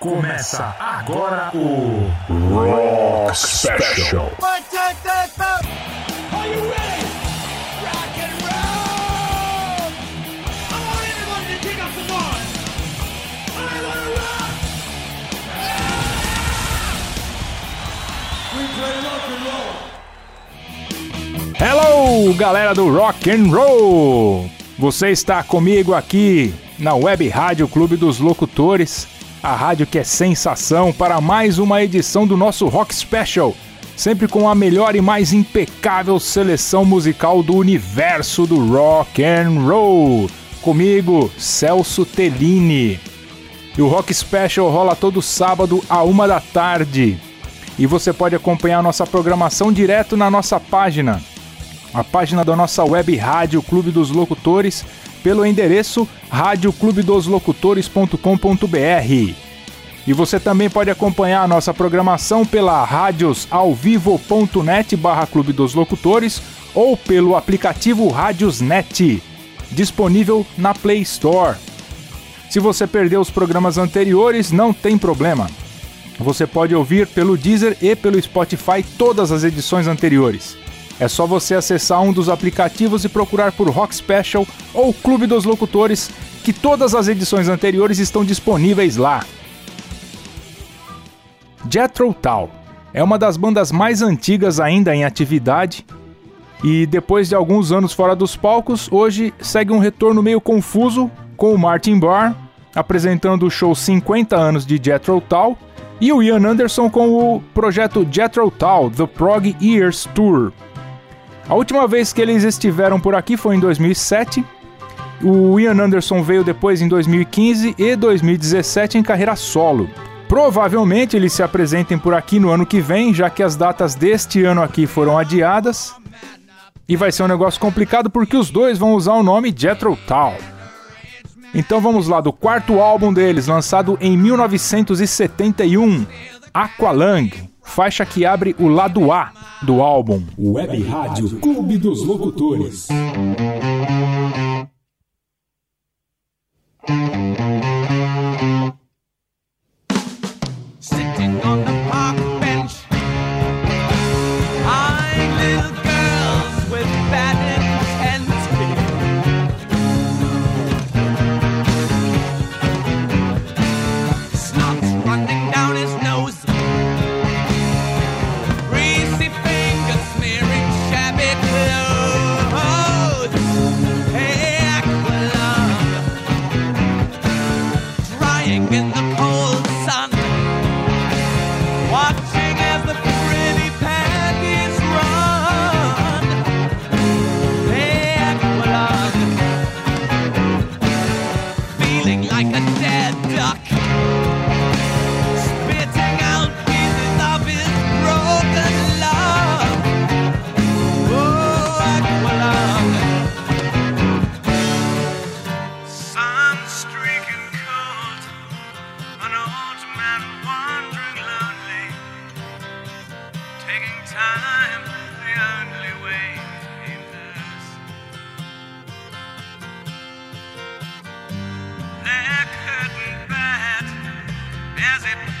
Começa agora o Rock Special. Are you ready? Rock and roll! I want everybody to pick up the noise. I want to rock! We play rock and roll. Hello, galera do Rock and Roll. Você está comigo aqui na Web Rádio Clube dos Locutores, a rádio que é sensação para mais uma edição do nosso Rock Special, sempre com a melhor e mais impecável seleção musical do universo do rock and roll. Comigo, Celso Tellini. E o Rock Special rola todo sábado a uma da tarde. E você pode acompanhar nossa programação direto na nossa página, a página da nossa web rádio Clube dos Locutores, pelo endereço radioclubedoslocutores.com.br. E você também pode acompanhar a nossa programação pela radiosalvivo.net barra Clube dos Locutores ou pelo aplicativo Radiosnet, disponível na Play Store. Se você perdeu os programas anteriores, não tem problema. Você pode ouvir pelo Deezer e pelo Spotify todas as edições anteriores. É só você acessar um dos aplicativos e procurar por Rock Special ou Clube dos Locutores, que todas as edições anteriores estão disponíveis lá. Jethro Tull é uma das bandas mais antigas ainda em atividade e depois de alguns anos fora dos palcos, hoje segue um retorno meio confuso com o Martin Barr apresentando o show 50 anos de Jethro Tull e o Ian Anderson com o projeto Jethro Tull The Prog Years Tour. A última vez que eles estiveram por aqui foi em 2007. O Ian Anderson veio depois em 2015 e 2017 em carreira solo. Provavelmente eles se apresentem por aqui no ano que vem, já que as datas deste ano aqui foram adiadas. E vai ser um negócio complicado porque os dois vão usar o nome Jethro Tull. Então vamos lá, do quarto álbum deles, lançado em 1971, Aqualung, faixa que abre o lado A do álbum. Web Rádio Clube dos Locutores. as it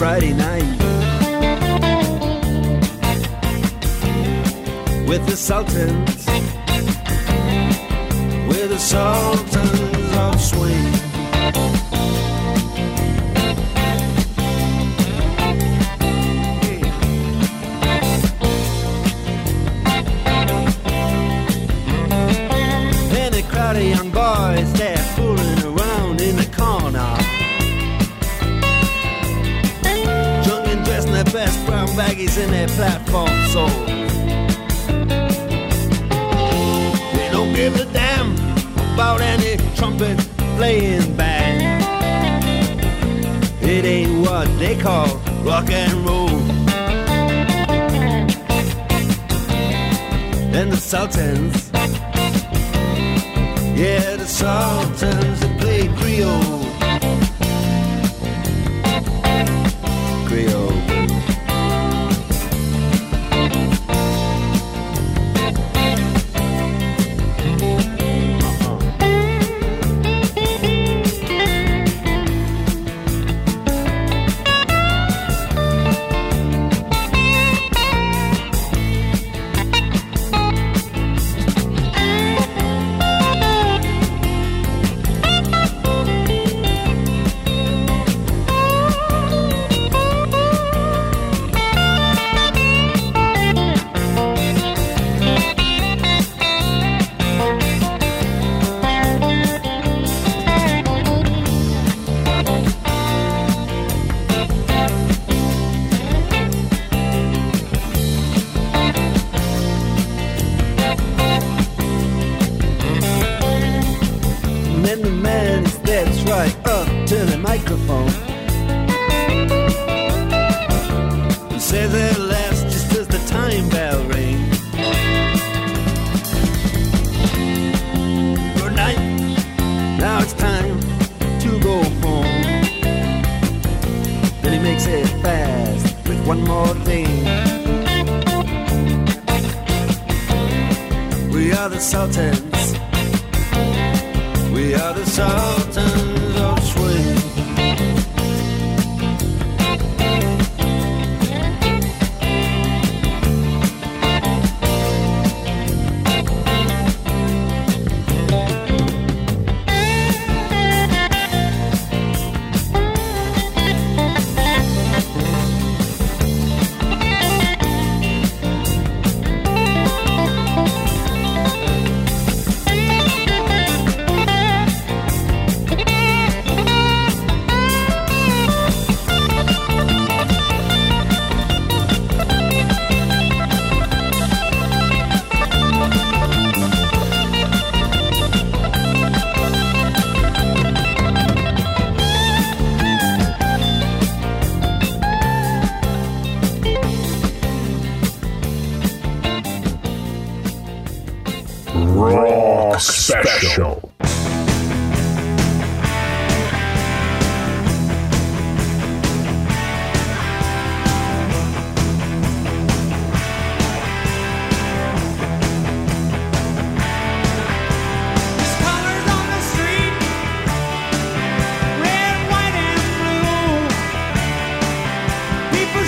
Friday night. With the Sultans, with the Sultans of Swing. in their platform soul. They don't give a damn about any trumpet playing band. It ain't what they call rock and roll. And the Sultans, yeah, the Sultans that play Creole.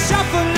shuffling.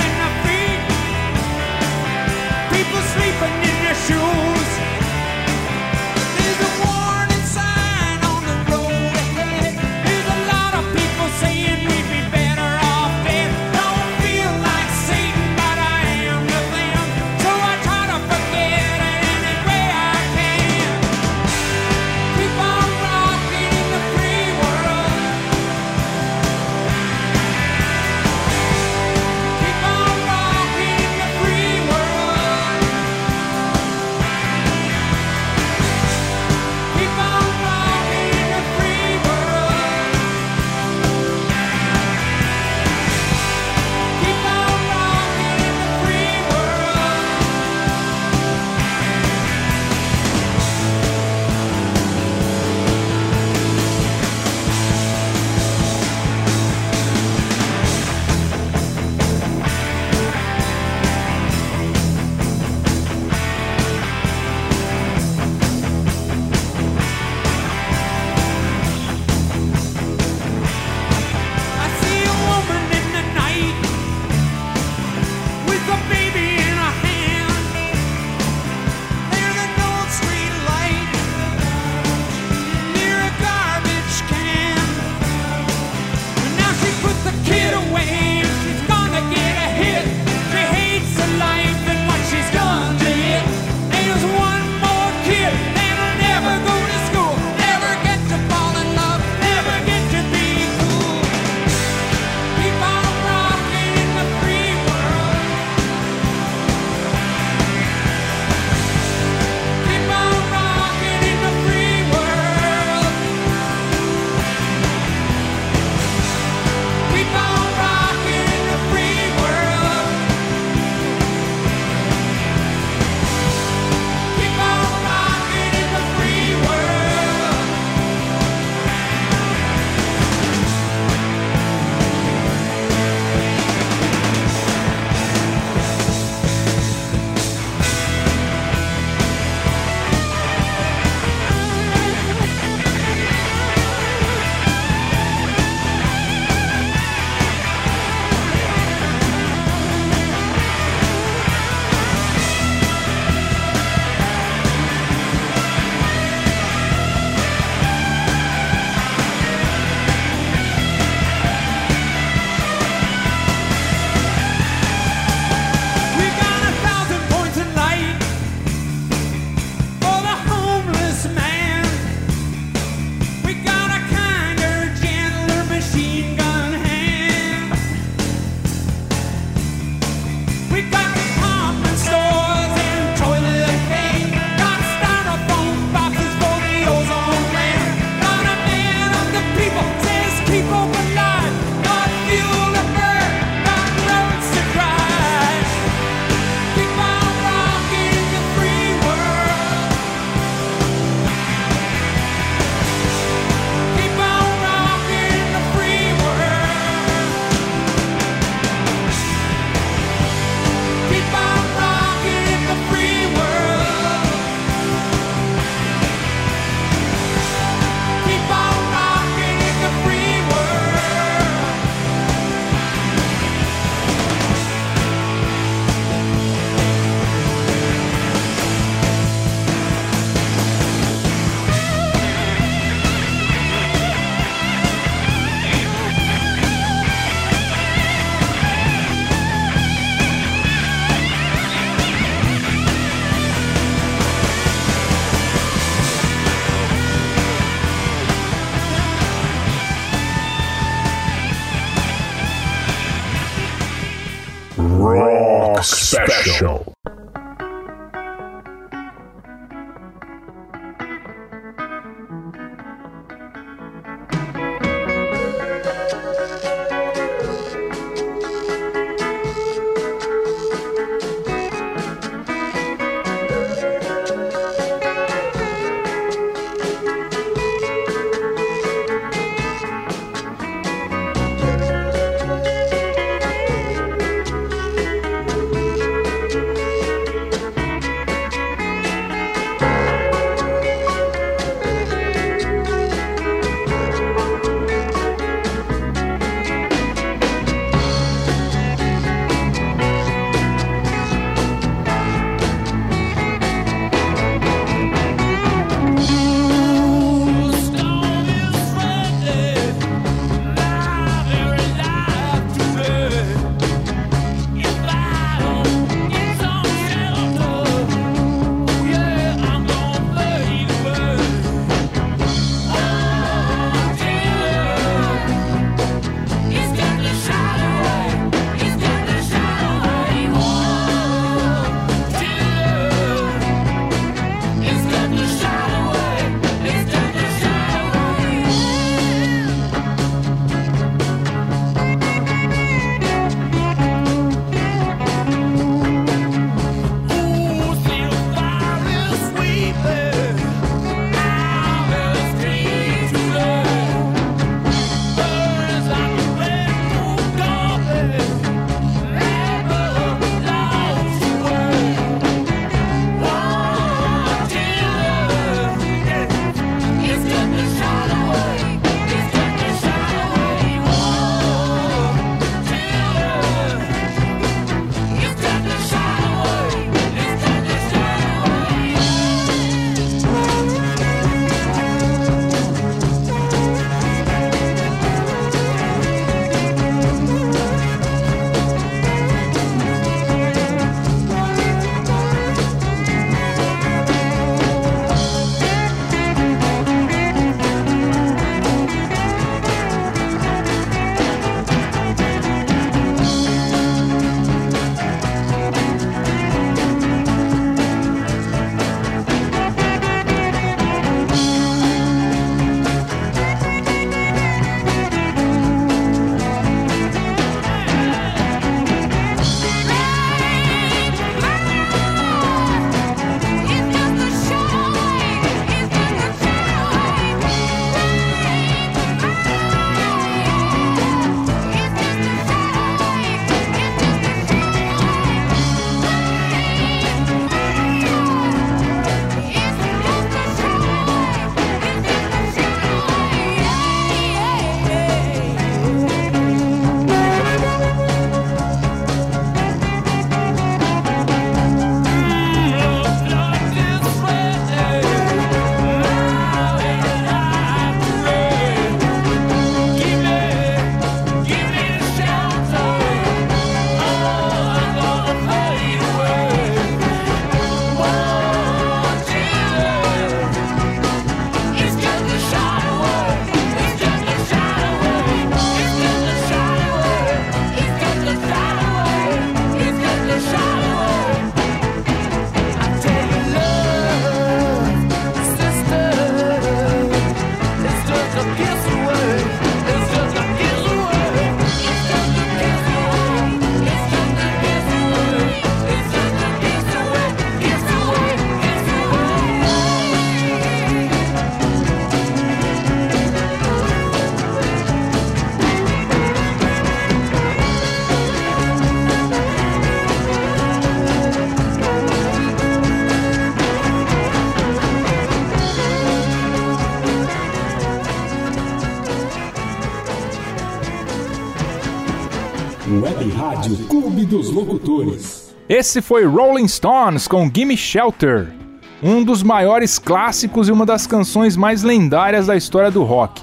Esse foi Rolling Stones com Gimme Shelter, um dos maiores clássicos e uma das canções mais lendárias da história do rock.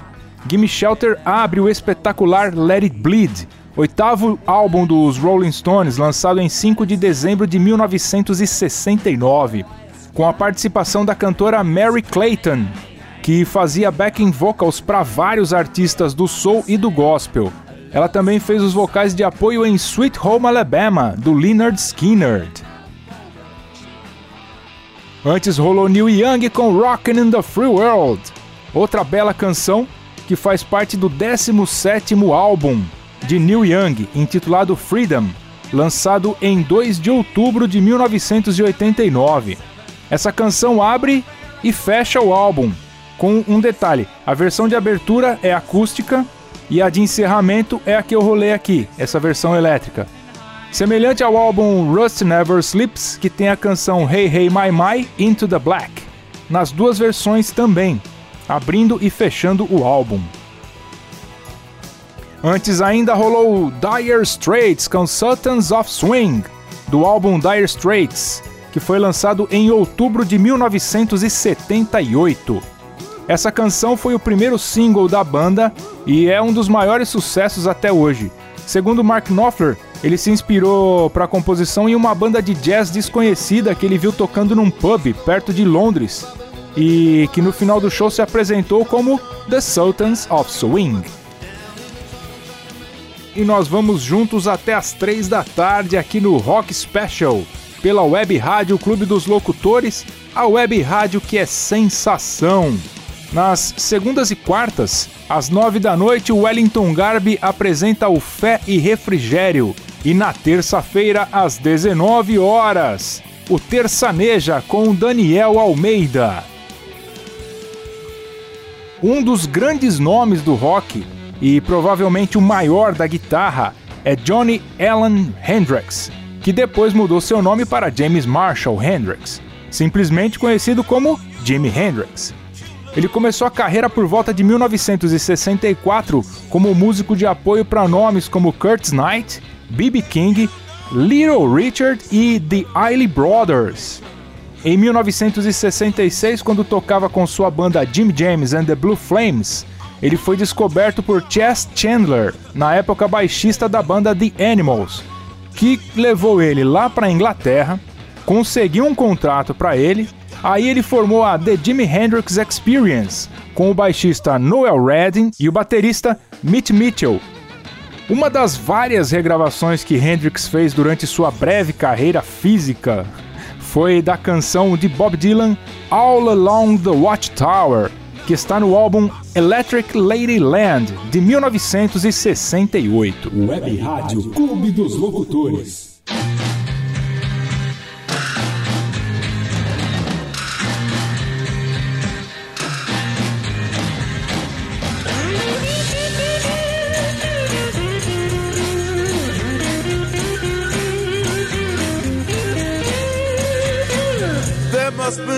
Gimme Shelter abre o espetacular Let It Bleed, oitavo álbum dos Rolling Stones, lançado em 5 de dezembro de 1969, com a participação da cantora Mary Clayton, que fazia backing vocals para vários artistas do soul e do gospel. Ela também fez os vocais de apoio em Sweet Home Alabama, do Leonard Skinner. Antes rolou Neil Young com Rockin' in the Free World, outra bela canção que faz parte do 17º álbum de Neil Young, intitulado Freedom, lançado em 2 de outubro de 1989. Essa canção abre e fecha o álbum, com um detalhe: a versão de abertura é acústica e a de encerramento é a que eu rolei aqui, essa versão elétrica. Semelhante ao álbum Rust Never Sleeps, que tem a canção Hey Hey My My Into the Black, nas duas versões também, abrindo e fechando o álbum. Antes ainda rolou Dire Straits com Sultans of Swing, do álbum Dire Straits, que foi lançado em outubro de 1978. Essa canção foi o primeiro single da banda e é um dos maiores sucessos até hoje. Segundo Mark Knopfler, ele se inspirou para a composição em uma banda de jazz desconhecida que ele viu tocando num pub perto de Londres e que no final do show se apresentou como The Sultans of Swing. E nós vamos juntos até as três da tarde aqui no Rock Special, pela Web Rádio Clube dos Locutores, a web rádio que é sensação. Nas segundas e quartas, às nove da noite, o Wellington Garbi apresenta o Fé e Refrigério. E na terça-feira, às 19 horas, o Terçaneja com Daniel Almeida. Um dos grandes nomes do rock, e provavelmente o maior da guitarra, é Johnny Allen Hendrix, que depois mudou seu nome para James Marshall Hendrix, simplesmente conhecido como Jimi Hendrix. Ele começou a carreira por volta de 1964 como músico de apoio para nomes como Curtis Knight, B.B. King, Little Richard e The Eiley Brothers. Em 1966, quando tocava com sua banda Jim James and the Blue Flames, ele foi descoberto por Chess Chandler, na época baixista da banda The Animals, que levou ele lá para a Inglaterra, conseguiu um contrato para ele Aí ele formou a The Jimi Hendrix Experience, com o baixista Noel Redding e o baterista Mitch Mitchell. Uma das várias regravações que Hendrix fez durante sua breve carreira física foi da canção de Bob Dylan All Along the Watchtower, que está no álbum Electric Ladyland de 1968. Web Rádio Clube dos Locutores.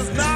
is not.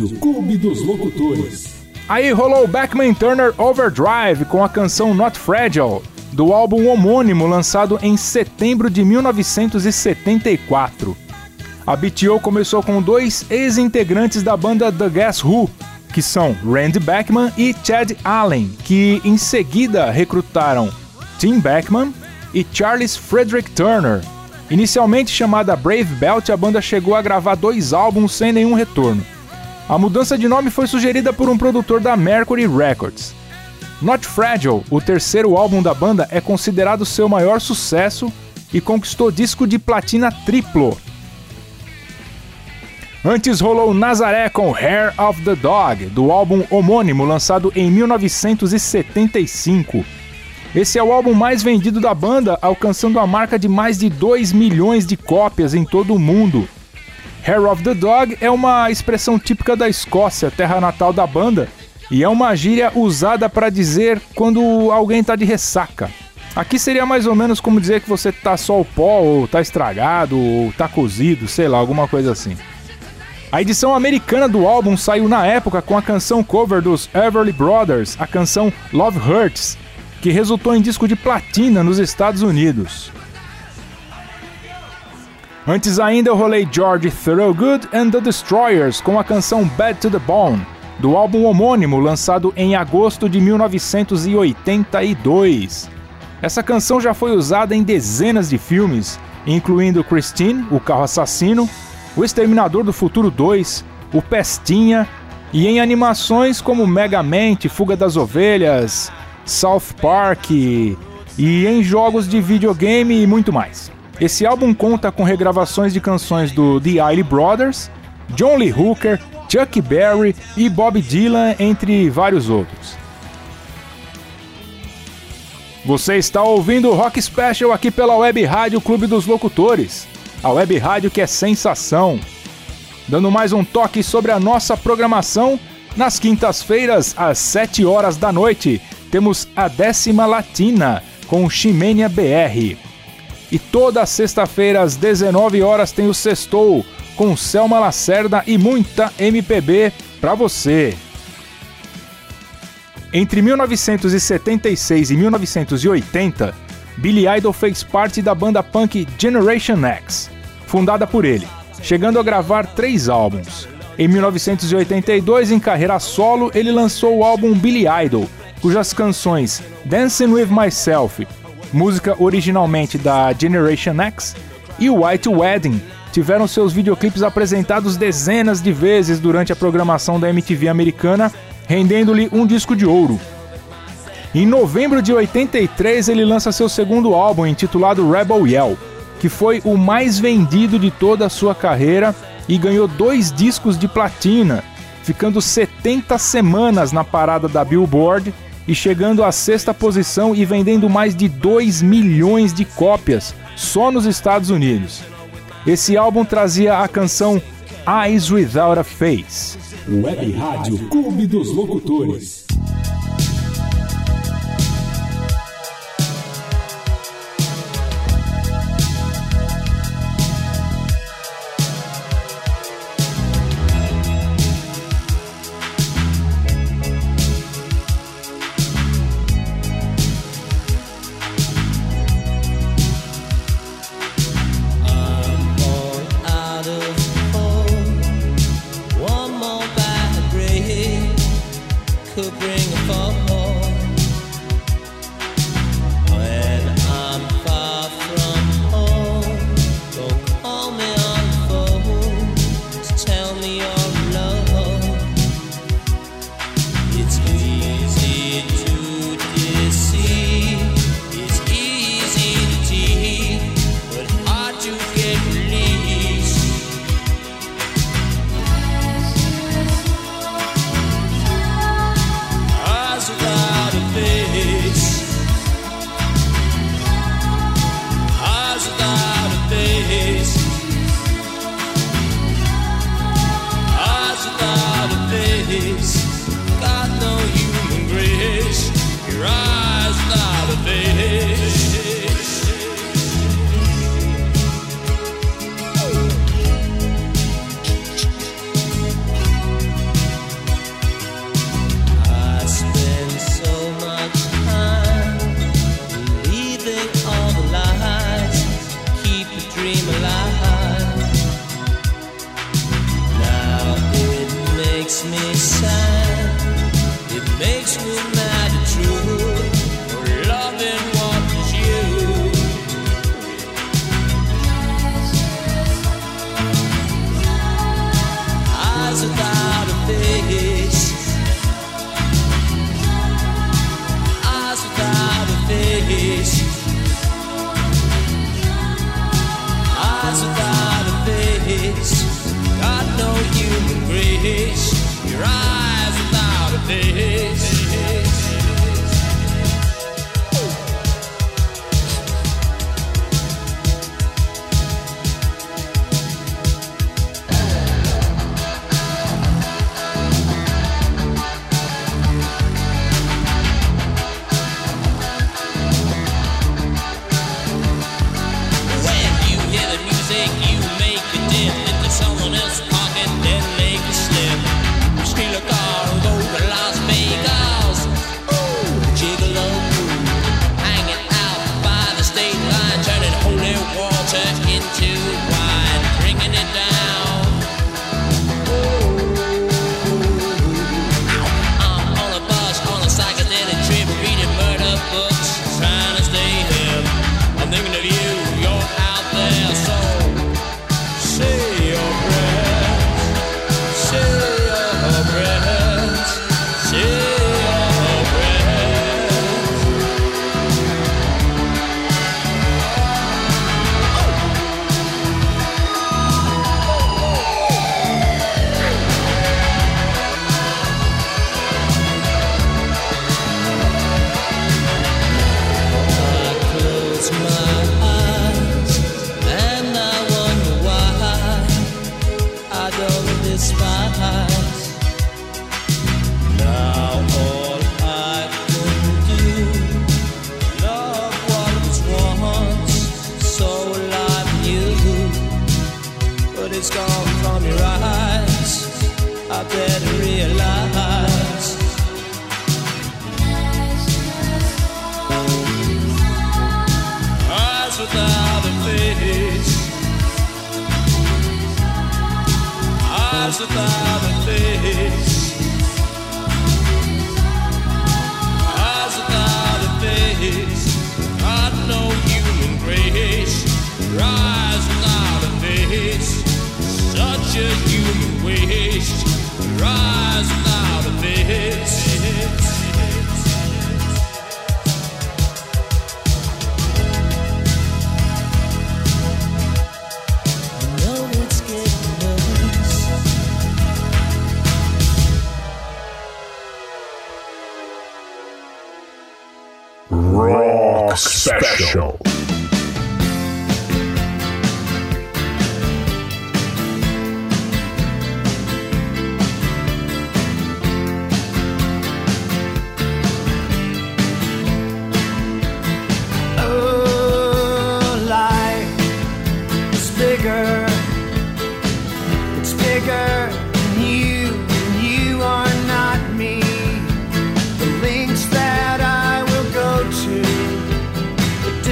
Rádio Clube dos Locutores. Aí rolou Beckman Turner Overdrive com a canção Not Fragile, do álbum homônimo lançado em setembro de 1974. A BTO começou com dois ex-integrantes da banda The Guess Who, que são Randy Beckman e Chad Allen, que em seguida recrutaram Tim Beckman e Charles Frederick Turner. Inicialmente chamada Brave Belt, a banda chegou a gravar dois álbuns sem nenhum retorno. A mudança de nome foi sugerida por um produtor da Mercury Records. Not Fragile, o terceiro álbum da banda, é considerado seu maior sucesso e conquistou disco de platina triplo. Antes rolou Nazaré com Hair of the Dog, do álbum homônimo lançado em 1975. Esse é o álbum mais vendido da banda, alcançando a marca de mais de 2 milhões de cópias em todo o mundo. Hair of the Dog é uma expressão típica da Escócia, terra natal da banda, e é uma gíria usada para dizer quando alguém tá de ressaca. Aqui seria mais ou menos como dizer que você tá só o pó, ou tá estragado, ou tá cozido, sei lá, alguma coisa assim. A edição americana do álbum saiu na época com a canção cover dos Everly Brothers, a canção Love Hurts, que resultou em disco de platina nos Estados Unidos. Antes ainda eu rolei George Thorogood and the Destroyers com a canção Bad to the Bone, do álbum homônimo lançado em agosto de 1982. Essa canção já foi usada em dezenas de filmes, incluindo Christine, o carro assassino, O Exterminador do Futuro 2, O Pestinha e em animações como Megamente, Fuga das Ovelhas, South Park e em jogos de videogame e muito mais. Esse álbum conta com regravações de canções do The Isley Brothers, John Lee Hooker, Chuck Berry e Bob Dylan, entre vários outros. Você está ouvindo o Rock Special aqui pela Web Rádio Clube dos Locutores, a web rádio que é sensação. Dando mais um toque sobre a nossa programação, nas quintas-feiras, às 7 horas da noite, temos a décima latina com Ximênia BR. E toda sexta-feira às 19 horas tem o Sextou com Selma Lacerda e muita MPB pra você. Entre 1976 e 1980, Billy Idol fez parte da banda punk Generation X, fundada por ele, chegando a gravar três álbuns. Em 1982, em carreira solo, ele lançou o álbum Billy Idol, cujas canções Dancing with Myself, música originalmente da Generation X, e White Wedding tiveram seus videoclipes apresentados dezenas de vezes durante a programação da MTV americana, rendendo-lhe um disco de ouro. Em novembro de 83, ele lança seu segundo álbum, intitulado Rebel Yell, que foi o mais vendido de toda a sua carreira e ganhou dois discos de platina, ficando 70 semanas na parada da Billboard e chegando à sexta posição e vendendo mais de 2 milhões de cópias só nos Estados Unidos. Esse álbum trazia a canção Eyes Without a Face. Web Rádio Clube dos Locutores.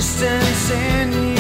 Distance in your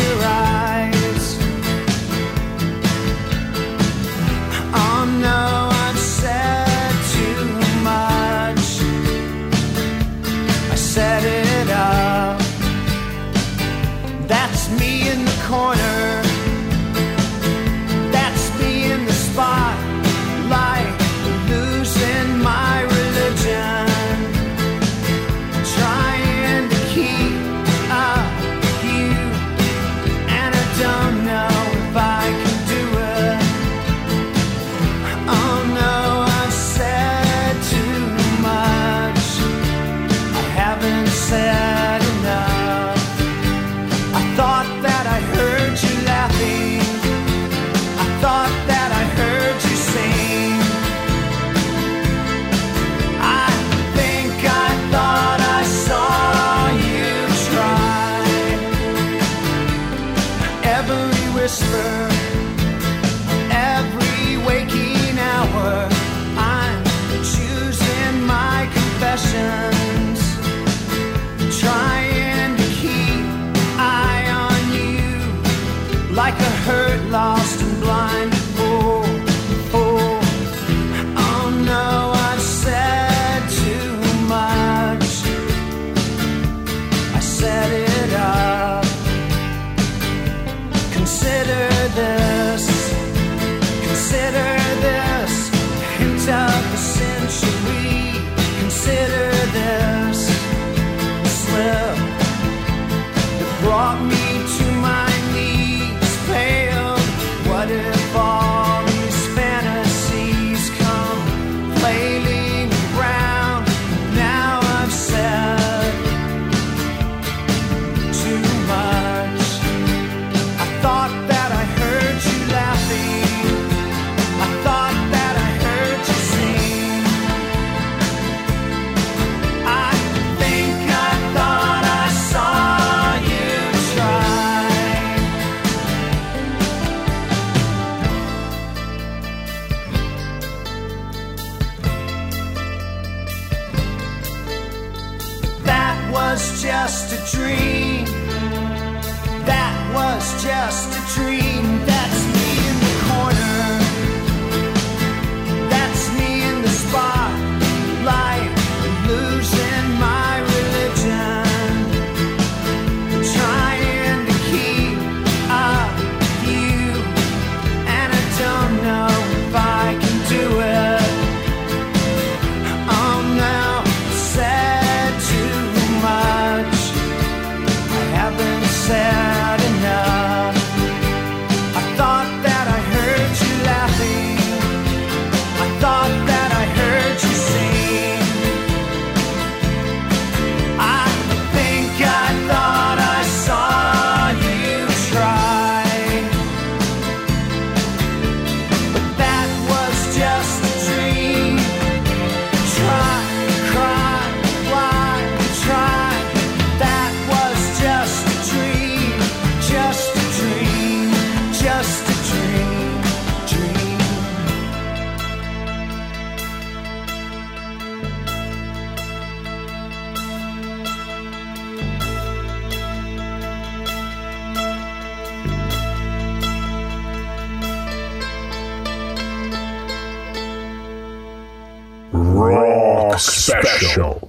Special.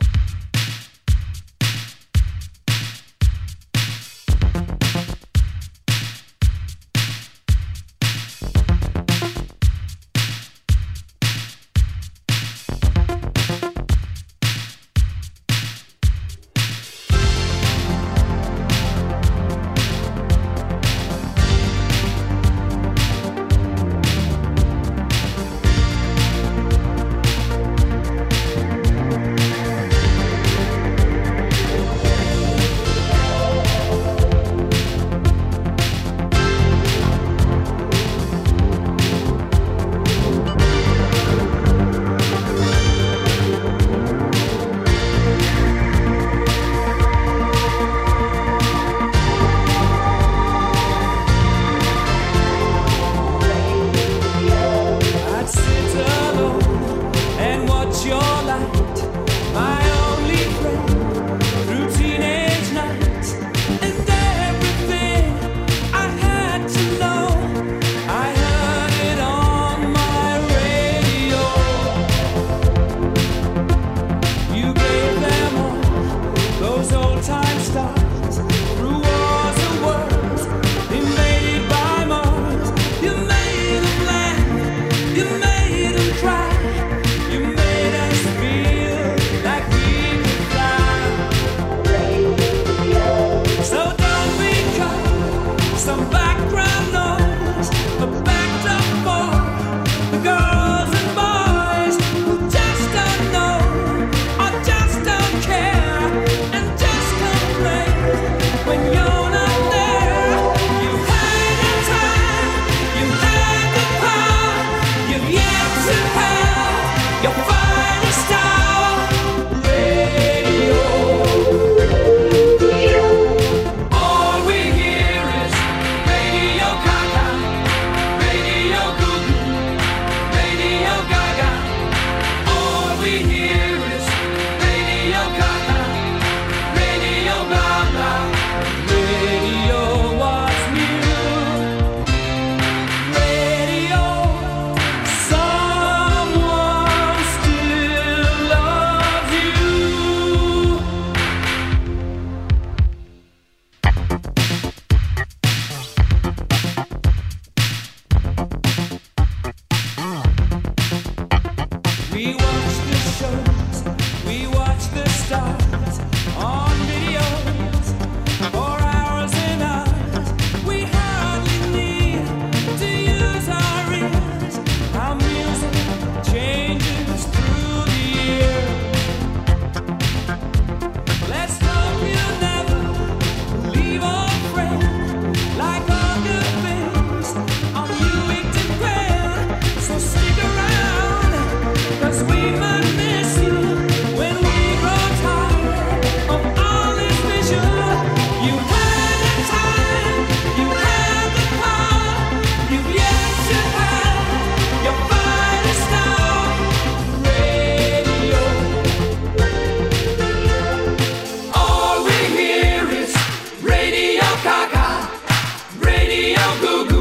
Radio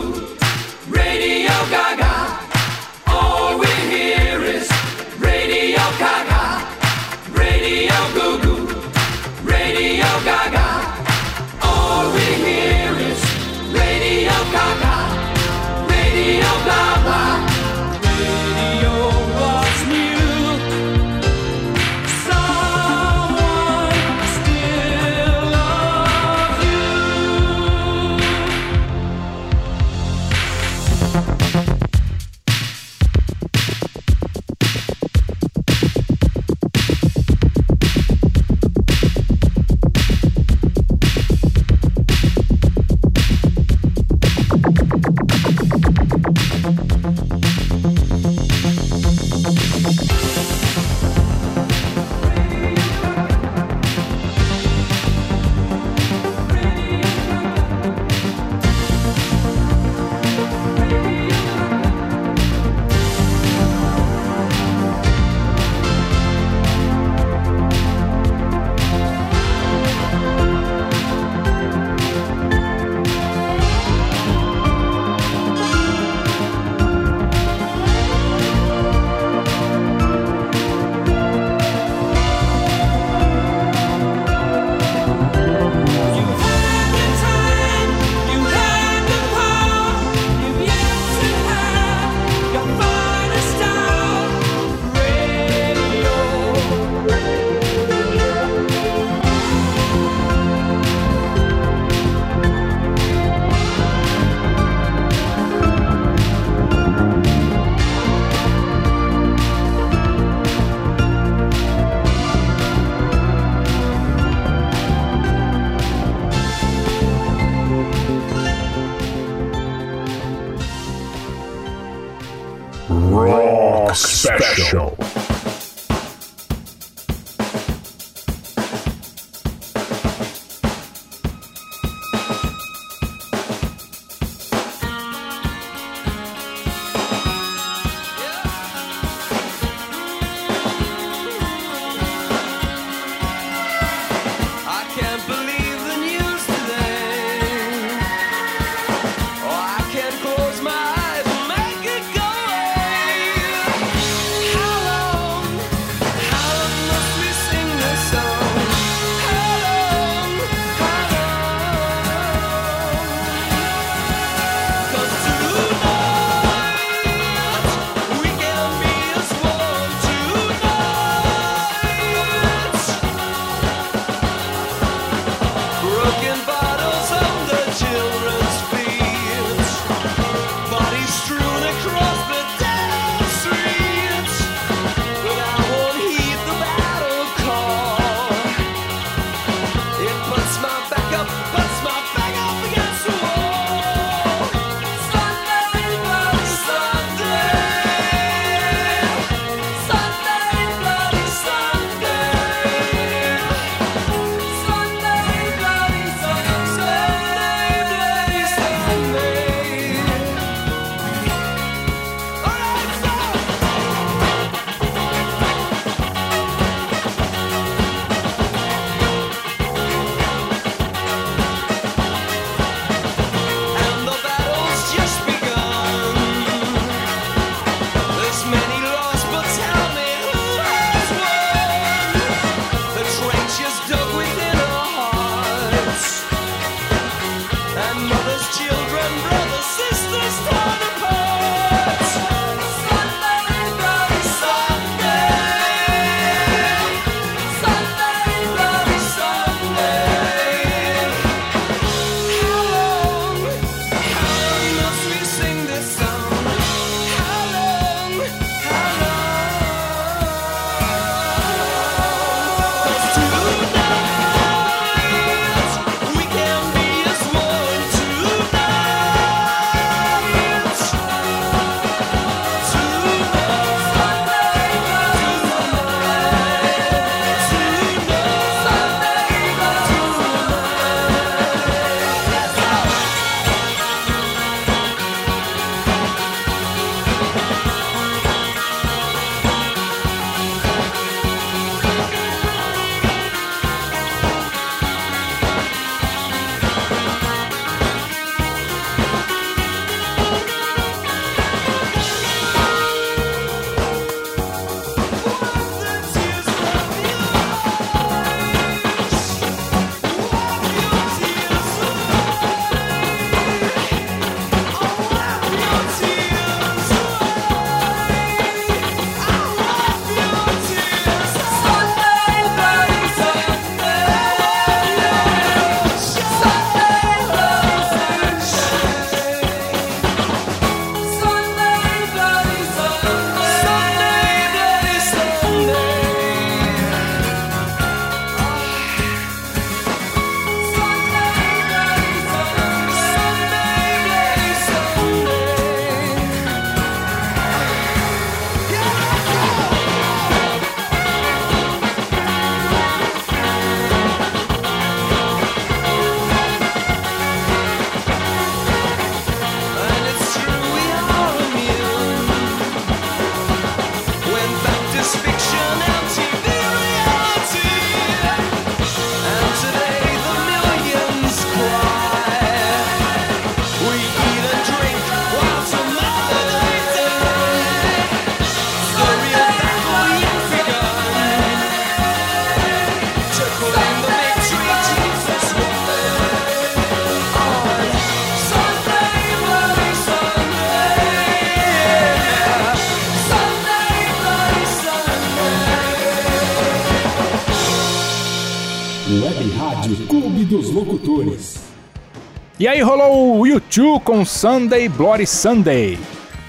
E aí rolou o U2 com Sunday Bloody Sunday,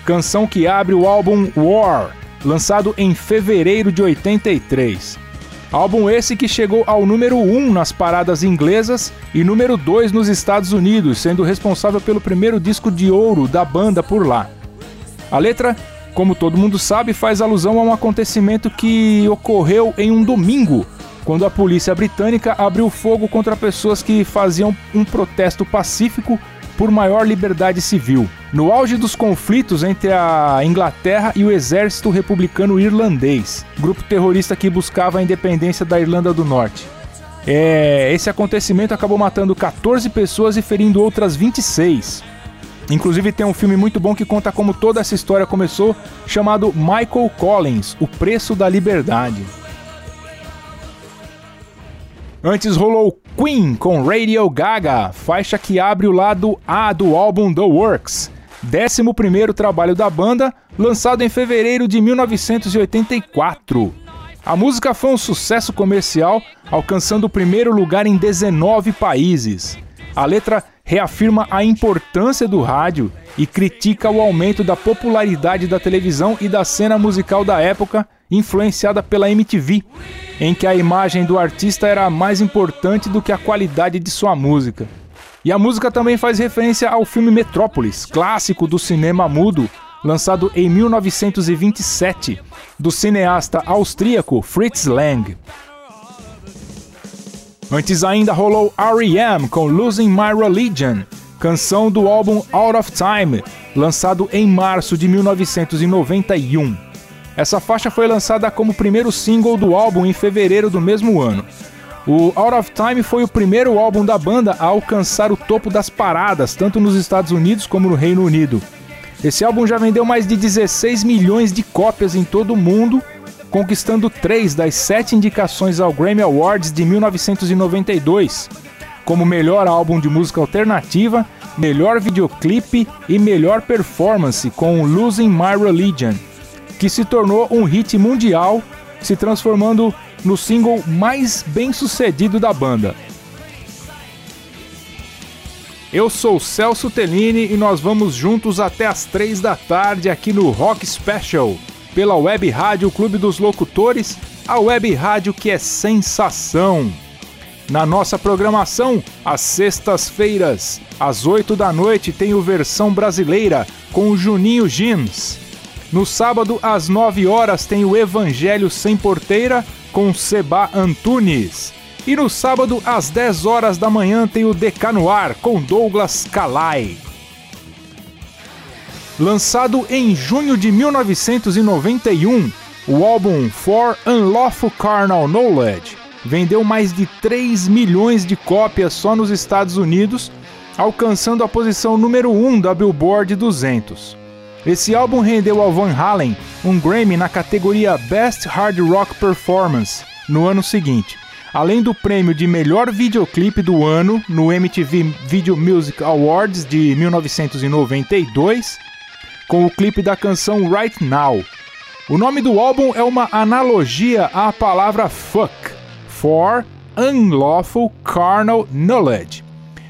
canção que abre o álbum War, lançado em fevereiro de 83. Álbum esse que chegou ao número 1 nas paradas inglesas e número 2 nos Estados Unidos, sendo responsável pelo primeiro disco de ouro da banda por lá. A letra, como todo mundo sabe, faz alusão a um acontecimento que ocorreu em um domingo, quando a polícia britânica abriu fogo contra pessoas que faziam um protesto pacífico por maior liberdade civil. No auge dos conflitos entre a Inglaterra e o exército republicano irlandês, grupo terrorista que buscava a independência da Irlanda do Norte. É, esse acontecimento acabou matando 14 pessoas e ferindo outras 26. Inclusive tem um filme muito bom que conta como toda essa história começou, chamado Michael Collins, O Preço da Liberdade. Antes rolou Queen com Radio Gaga, faixa que abre o lado A do álbum The Works, 11º trabalho da banda, lançado em fevereiro de 1984. A música foi um sucesso comercial, alcançando o primeiro lugar em 19 países. A letra reafirma a importância do rádio e critica o aumento da popularidade da televisão e da cena musical da época, influenciada pela MTV, em que a imagem do artista era mais importante do que a qualidade de sua música. E a música também faz referência ao filme Metrópolis, clássico do cinema mudo, lançado em 1927, do cineasta austríaco Fritz Lang. Antes ainda rolou R.E.M. com Losing My Religion, canção do álbum Out of Time, lançado em março de 1991. Essa faixa foi lançada como primeiro single do álbum em fevereiro do mesmo ano. O Out of Time foi o primeiro álbum da banda a alcançar o topo das paradas, tanto nos Estados Unidos como no Reino Unido. Esse álbum já vendeu mais de 16 milhões de cópias em todo o mundo, conquistando três das sete indicações ao Grammy Awards de 1992, como melhor álbum de música alternativa, melhor videoclipe e melhor performance com Losing My Religion, que se tornou um hit mundial, se transformando no single mais bem sucedido da banda. Eu sou Celso Tellini e nós vamos juntos até as três da tarde aqui no Rock Special, pela Web Rádio Clube dos Locutores, a web rádio que é sensação. Na nossa programação, às sextas-feiras, às 8 da noite, tem o versão brasileira com o Juninho Jeans. No sábado, às 9 horas, tem o Evangelho Sem Porteira com Seba Antunes. E no sábado, às 10 horas da manhã, tem o Decanuar com Douglas Calai. Lançado em junho de 1991, o álbum For Unlawful Carnal Knowledge vendeu mais de 3 milhões de cópias só nos Estados Unidos, alcançando a posição número 1 da Billboard 200. Esse álbum rendeu ao Van Halen um Grammy na categoria Best Hard Rock Performance no ano seguinte, além do prêmio de melhor videoclipe do ano no MTV Video Music Awards de 1992, com o clipe da canção Right Now. O nome do álbum é uma analogia à palavra fuck, for unlawful carnal knowledge.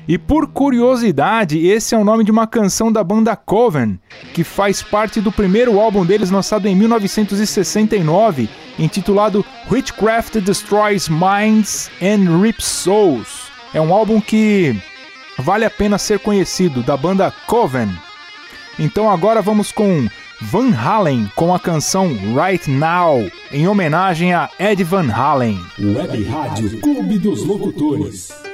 E por curiosidade, esse é o nome de uma canção da banda Coven, que faz parte do primeiro álbum deles lançado em 1969, intitulado Witchcraft Destroys Minds and Rips Souls. É um álbum que vale a pena ser conhecido, da banda Coven. Então agora vamos com Van Halen com a canção Right Now, em homenagem a Ed Van Halen. Web Rádio Clube dos Locutores.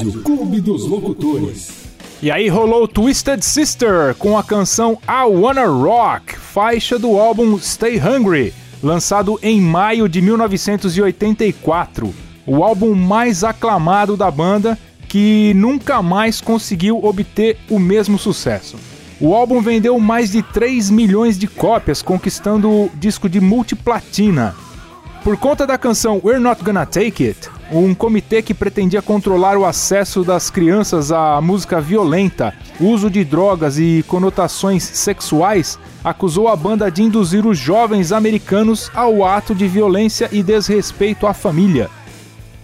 Rádio Clube dos Locutores. E aí rolou Twisted Sister com a canção I Wanna Rock, faixa do álbum Stay Hungry, lançado em maio de 1984. O álbum mais aclamado da banda que nunca mais conseguiu obter o mesmo sucesso. O álbum vendeu mais de 3 milhões de cópias, conquistando o disco de multiplatina. Por conta da canção We're Not Gonna Take It, um comitê que pretendia controlar o acesso das crianças à música violenta, uso de drogas e conotações sexuais, acusou a banda de induzir os jovens americanos ao ato de violência e desrespeito à família.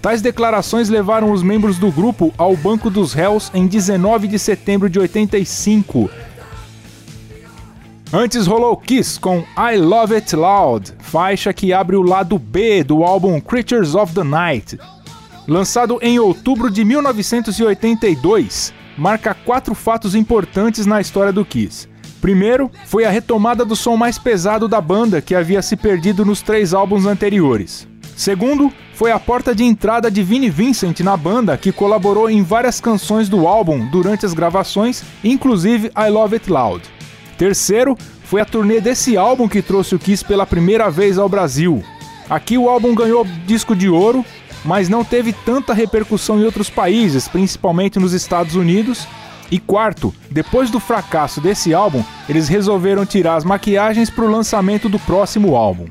Tais declarações levaram os membros do grupo ao banco dos réus em 19 de setembro de 85. Antes rolou Kiss com I Love It Loud, faixa que abre o lado B do álbum Creatures of the Night. Lançado em outubro de 1982, marca quatro fatos importantes na história do Kiss. Primeiro, foi a retomada do som mais pesado da banda que havia se perdido nos três álbuns anteriores. Segundo, foi a porta de entrada de Vinnie Vincent na banda, que colaborou em várias canções do álbum durante as gravações, inclusive I Love It Loud. Terceiro, foi a turnê desse álbum que trouxe o Kiss pela primeira vez ao Brasil. Aqui o álbum ganhou disco de ouro, mas não teve tanta repercussão em outros países, principalmente nos Estados Unidos. E quarto, depois do fracasso desse álbum, eles resolveram tirar as maquiagens para o lançamento do próximo álbum.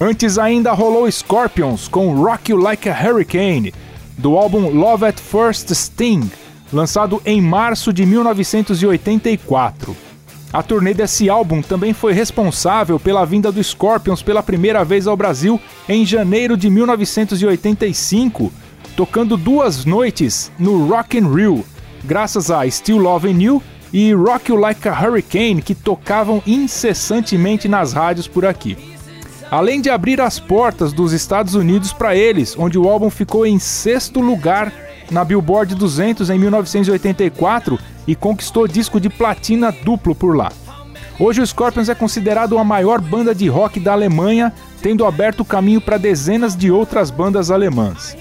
Antes ainda rolou Scorpions com Rock You Like a Hurricane, do álbum Love at First Sting, lançado em março de 1984. A turnê desse álbum também foi responsável pela vinda do Scorpions pela primeira vez ao Brasil em janeiro de 1985, tocando duas noites no Rock in Rio, graças a Still Loving You e Rock You Like a Hurricane, que tocavam incessantemente nas rádios por aqui. Além de abrir as portas dos Estados Unidos para eles, onde o álbum ficou em sexto lugar na Billboard 200 em 1984 e conquistou disco de platina duplo por lá. Hoje o Scorpions é considerado a maior banda de rock da Alemanha, tendo aberto caminho para dezenas de outras bandas alemãs.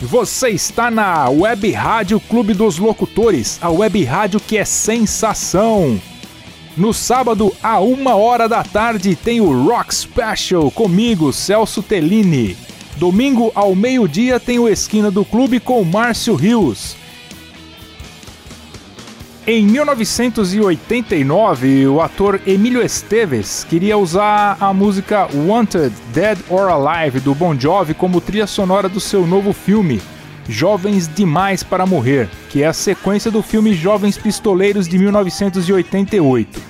Você está na Web Rádio Clube dos Locutores, a web rádio que é sensação. No sábado, a uma hora da tarde, tem o Rock Special comigo, Celso Tellini. Domingo, ao meio-dia, tem o Esquina do Clube com Márcio Rios. Em 1989, o ator Emílio Esteves queria usar a música Wanted, Dead or Alive do Bon Jovi como trilha sonora do seu novo filme, Jovens Demais para Morrer, que é a sequência do filme Jovens Pistoleiros de 1988.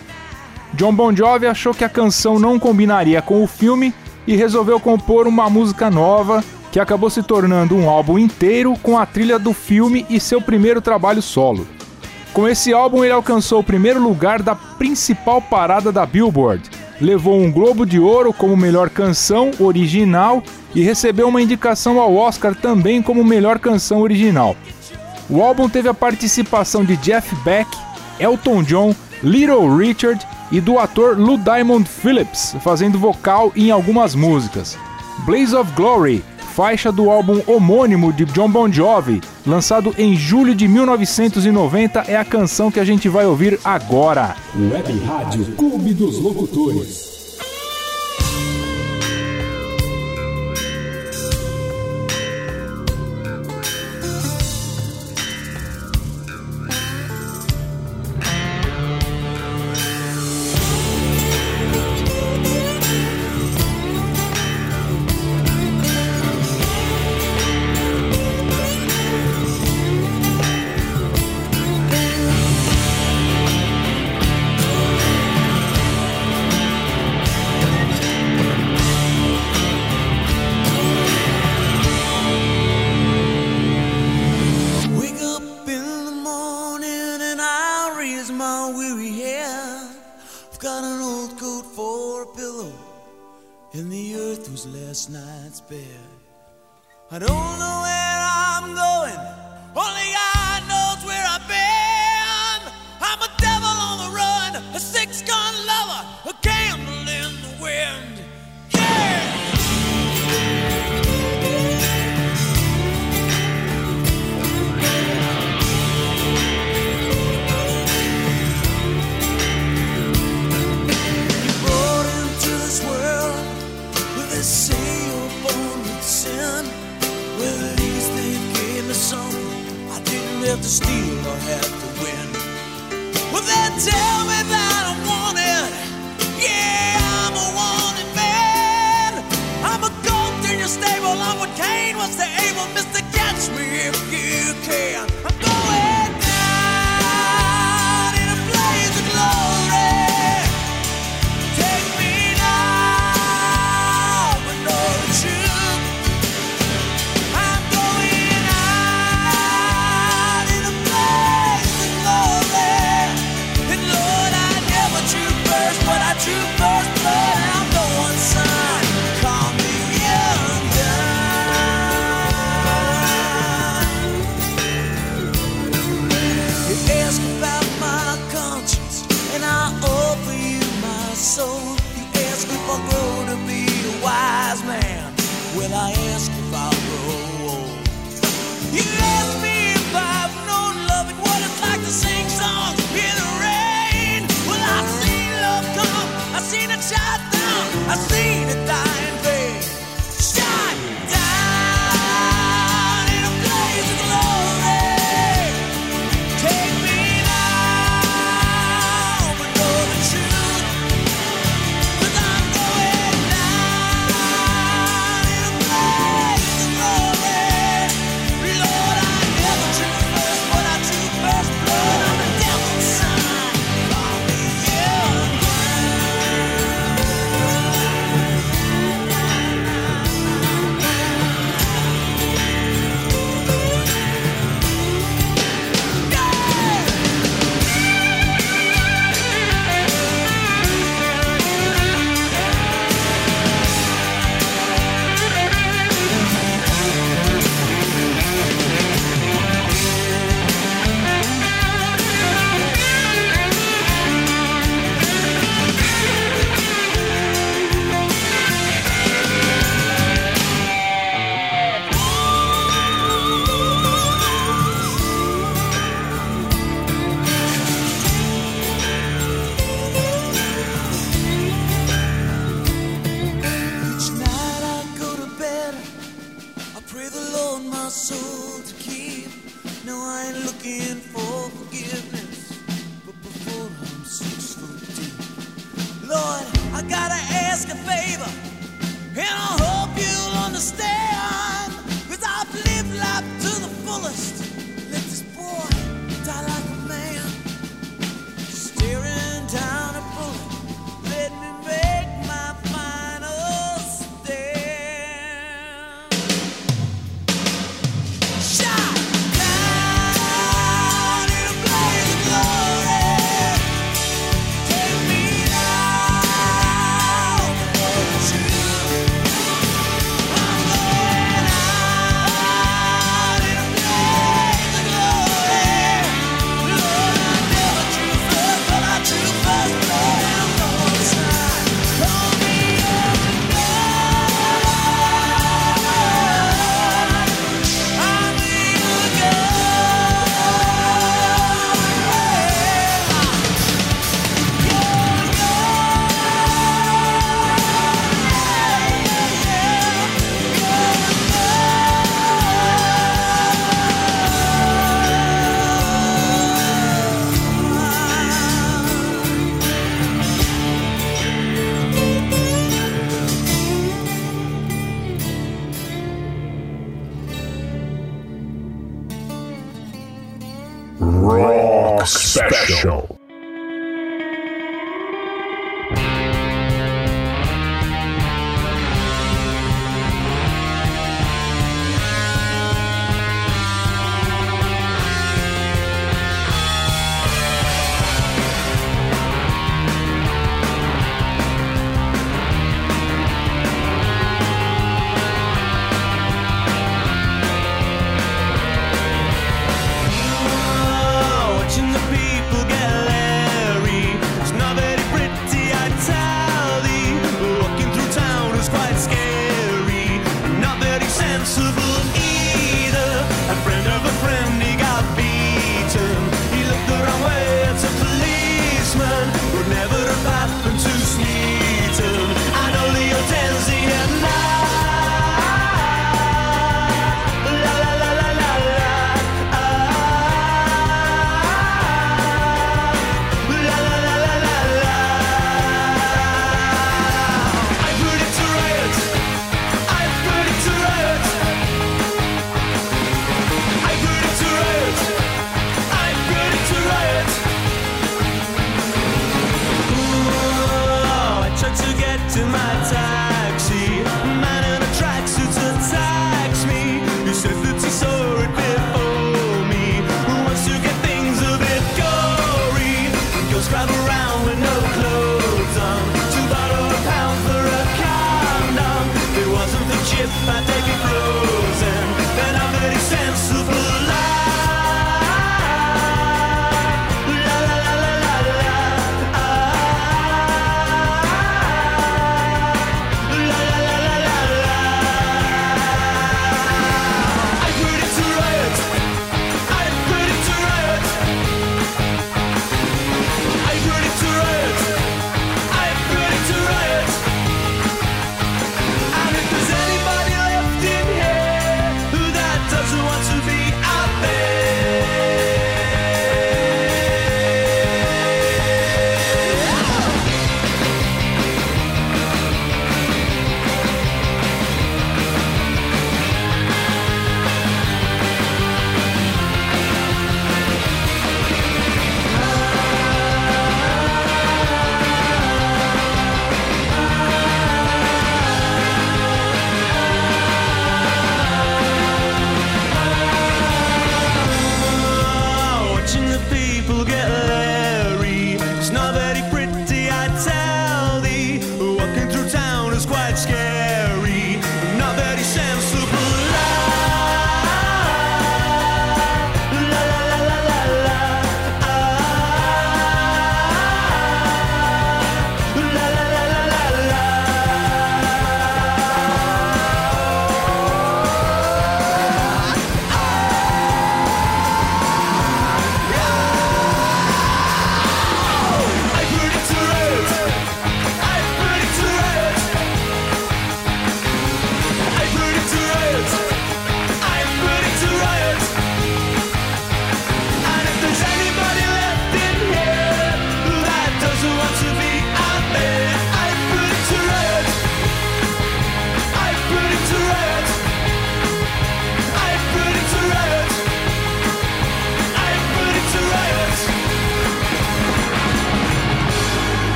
John Bon Jovi achou que a canção não combinaria com o filme e resolveu compor uma música nova que acabou se tornando um álbum inteiro com a trilha do filme e seu primeiro trabalho solo. Com esse álbum, ele alcançou o primeiro lugar da principal parada da Billboard, levou um Globo de Ouro como melhor canção original e recebeu uma indicação ao Oscar também como melhor canção original. O álbum teve a participação de Jeff Beck, Elton John, Little Richard e do ator Lou Diamond Phillips, fazendo vocal em algumas músicas. Blaze of Glory, faixa do álbum homônimo de John Bon Jovi, lançado em julho de 1990, é a canção que a gente vai ouvir agora. Web Rádio Clube dos Locutores.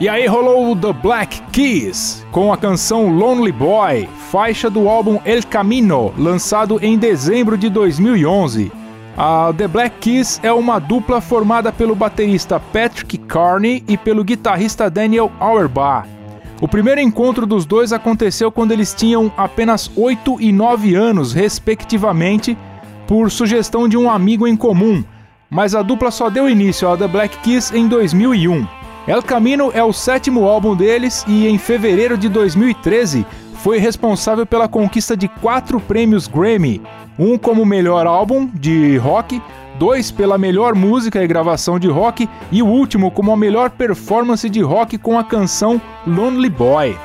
E aí rolou o The Black Keys com a canção Lonely Boy, faixa do álbum El Camino, lançado em dezembro de 2011. A The Black Keys é uma dupla formada pelo baterista Patrick Carney e pelo guitarrista Daniel Auerbach. O primeiro encontro dos dois aconteceu quando eles tinham apenas 8 e 9 anos, respectivamente, por sugestão de um amigo em comum, mas a dupla só deu início a The Black Keys em 2001. El Camino é o sétimo álbum deles e em fevereiro de 2013 foi responsável pela conquista de quatro prêmios Grammy, um como melhor álbum de rock, dois pela melhor música e gravação de rock e o último como a melhor performance de rock com a canção Lonely Boy.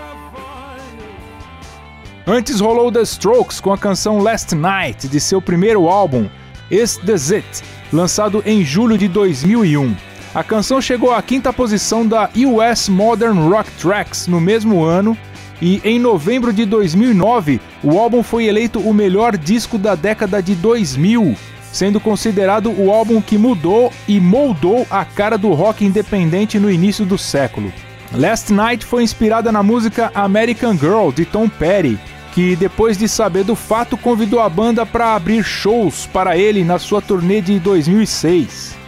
Antes rolou The Strokes com a canção Last Night de seu primeiro álbum, Is This It, lançado em julho de 2001. A canção chegou à quinta posição da US Modern Rock Tracks no mesmo ano e em novembro de 2009 o álbum foi eleito o melhor disco da década de 2000, sendo considerado o álbum que mudou e moldou a cara do rock independente no início do século. Last Night foi inspirada na música American Girl de Tom Petty, que depois de saber do fato convidou a banda para abrir shows para ele na sua turnê de 2006.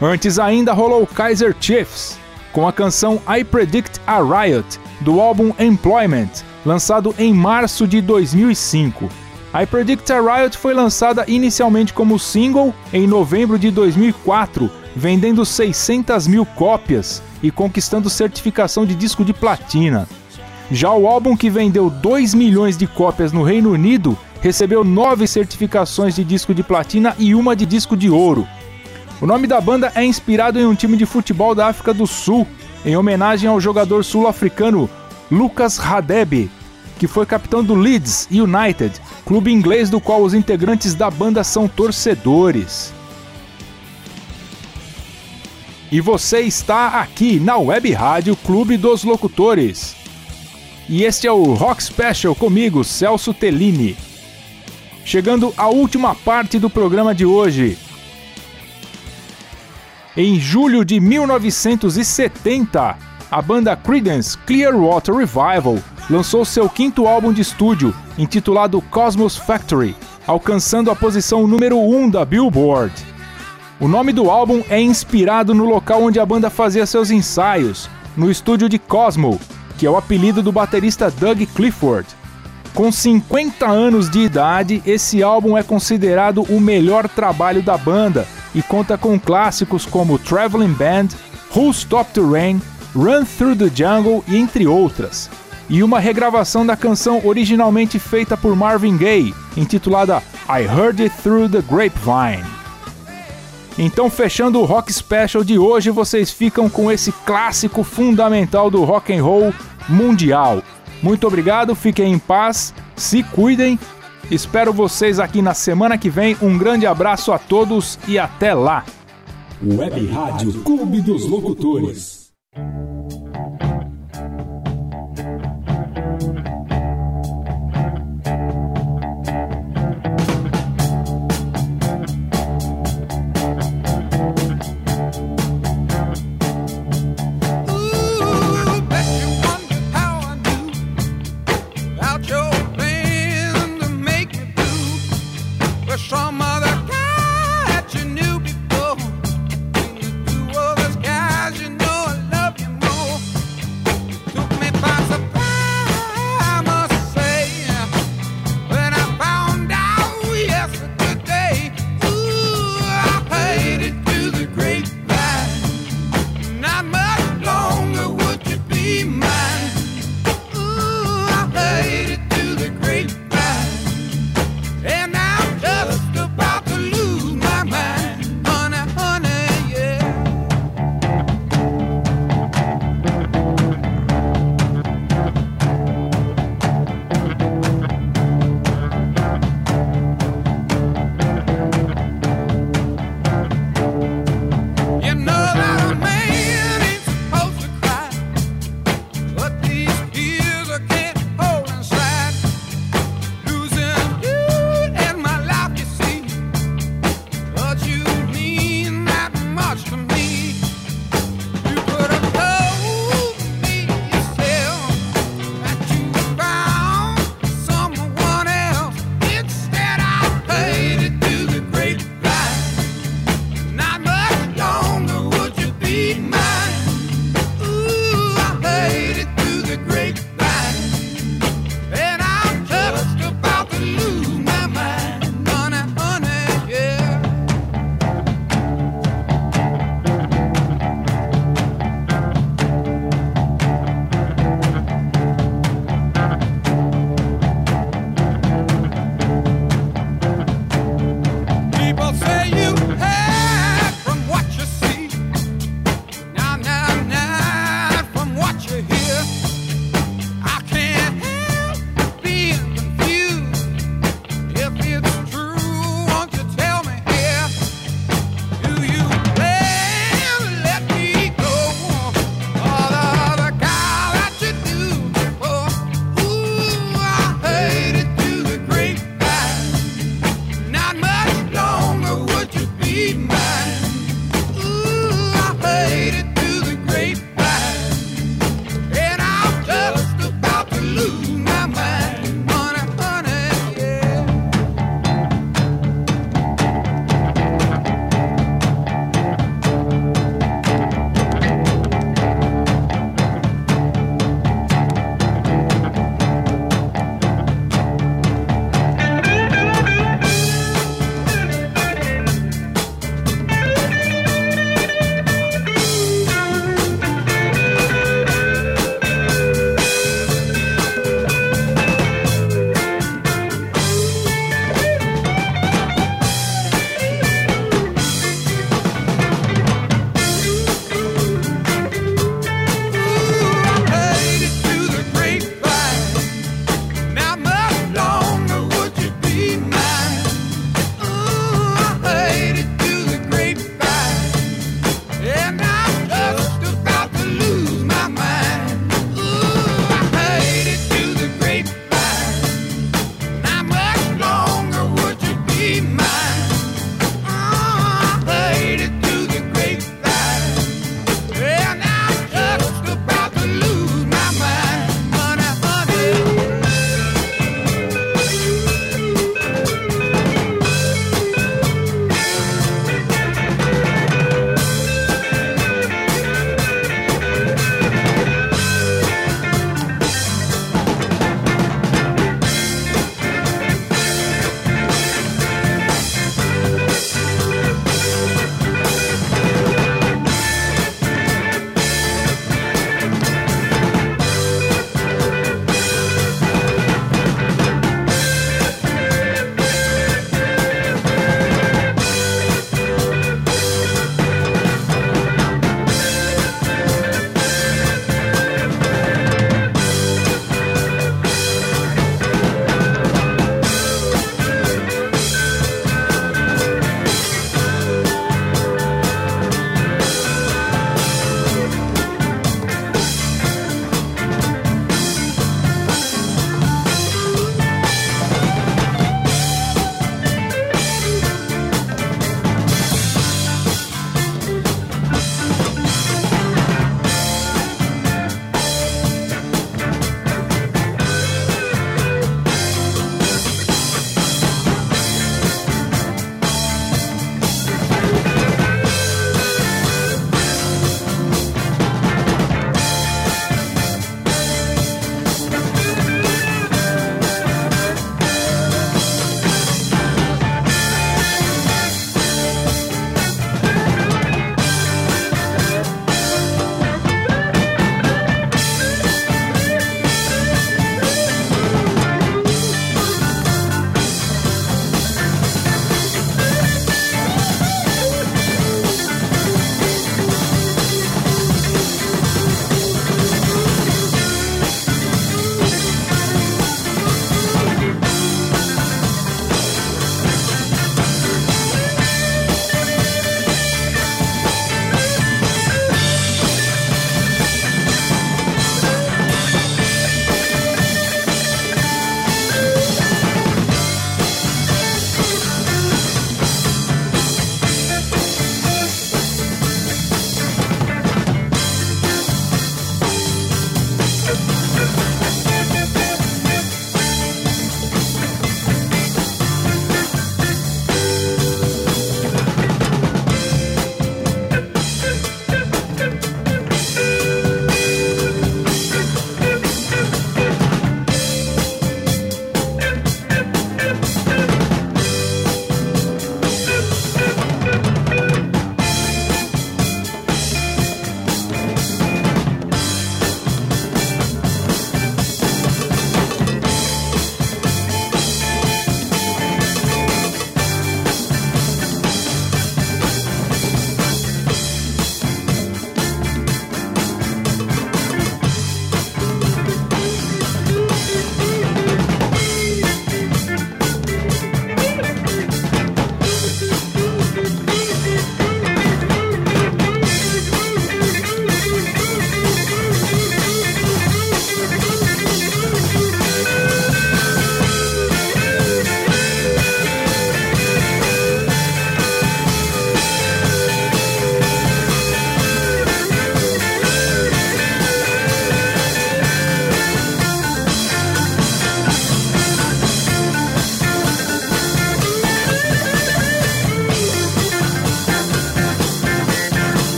Antes ainda rolou Kaiser Chiefs, com a canção I Predict a Riot, do álbum Employment, lançado em março de 2005. I Predict a Riot foi lançada inicialmente como single em novembro de 2004, vendendo 600 mil cópias e conquistando certificação de disco de platina. Já o álbum que vendeu 2 milhões de cópias no Reino Unido recebeu nove certificações de disco de platina e uma de disco de ouro. O nome da banda é inspirado em um time de futebol da África do Sul, em homenagem ao jogador sul-africano Lucas Radebe, que foi capitão do Leeds United, clube inglês do qual os integrantes da banda são torcedores. E você está aqui na Web Rádio Clube dos Locutores. E este é o Rock Special comigo, Celso Tellini. Chegando à última parte do programa de hoje. Em julho de 1970, a banda Creedence Clearwater Revival lançou seu quinto álbum de estúdio, intitulado Cosmos Factory, alcançando a posição número 1 da Billboard. O nome do álbum é inspirado no local onde a banda fazia seus ensaios, no estúdio de Cosmo, que é o apelido do baterista Doug Clifford. Com 50 anos de idade, esse álbum é considerado o melhor trabalho da banda e conta com clássicos como Traveling Band, Who Stopped the Rain, Run Through the Jungle e entre outras. E uma regravação da canção originalmente feita por Marvin Gaye, intitulada I Heard It Through the Grapevine. Então, fechando o Rock Special de hoje, vocês ficam com esse clássico fundamental do rock and roll mundial. Muito obrigado, fiquem em paz, se cuidem. Espero vocês aqui na semana que vem. Um grande abraço a todos e até lá. Web Rádio Clube dos Locutores.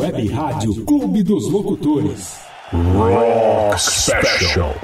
Web Rádio Clube dos Locutores. Rock Special.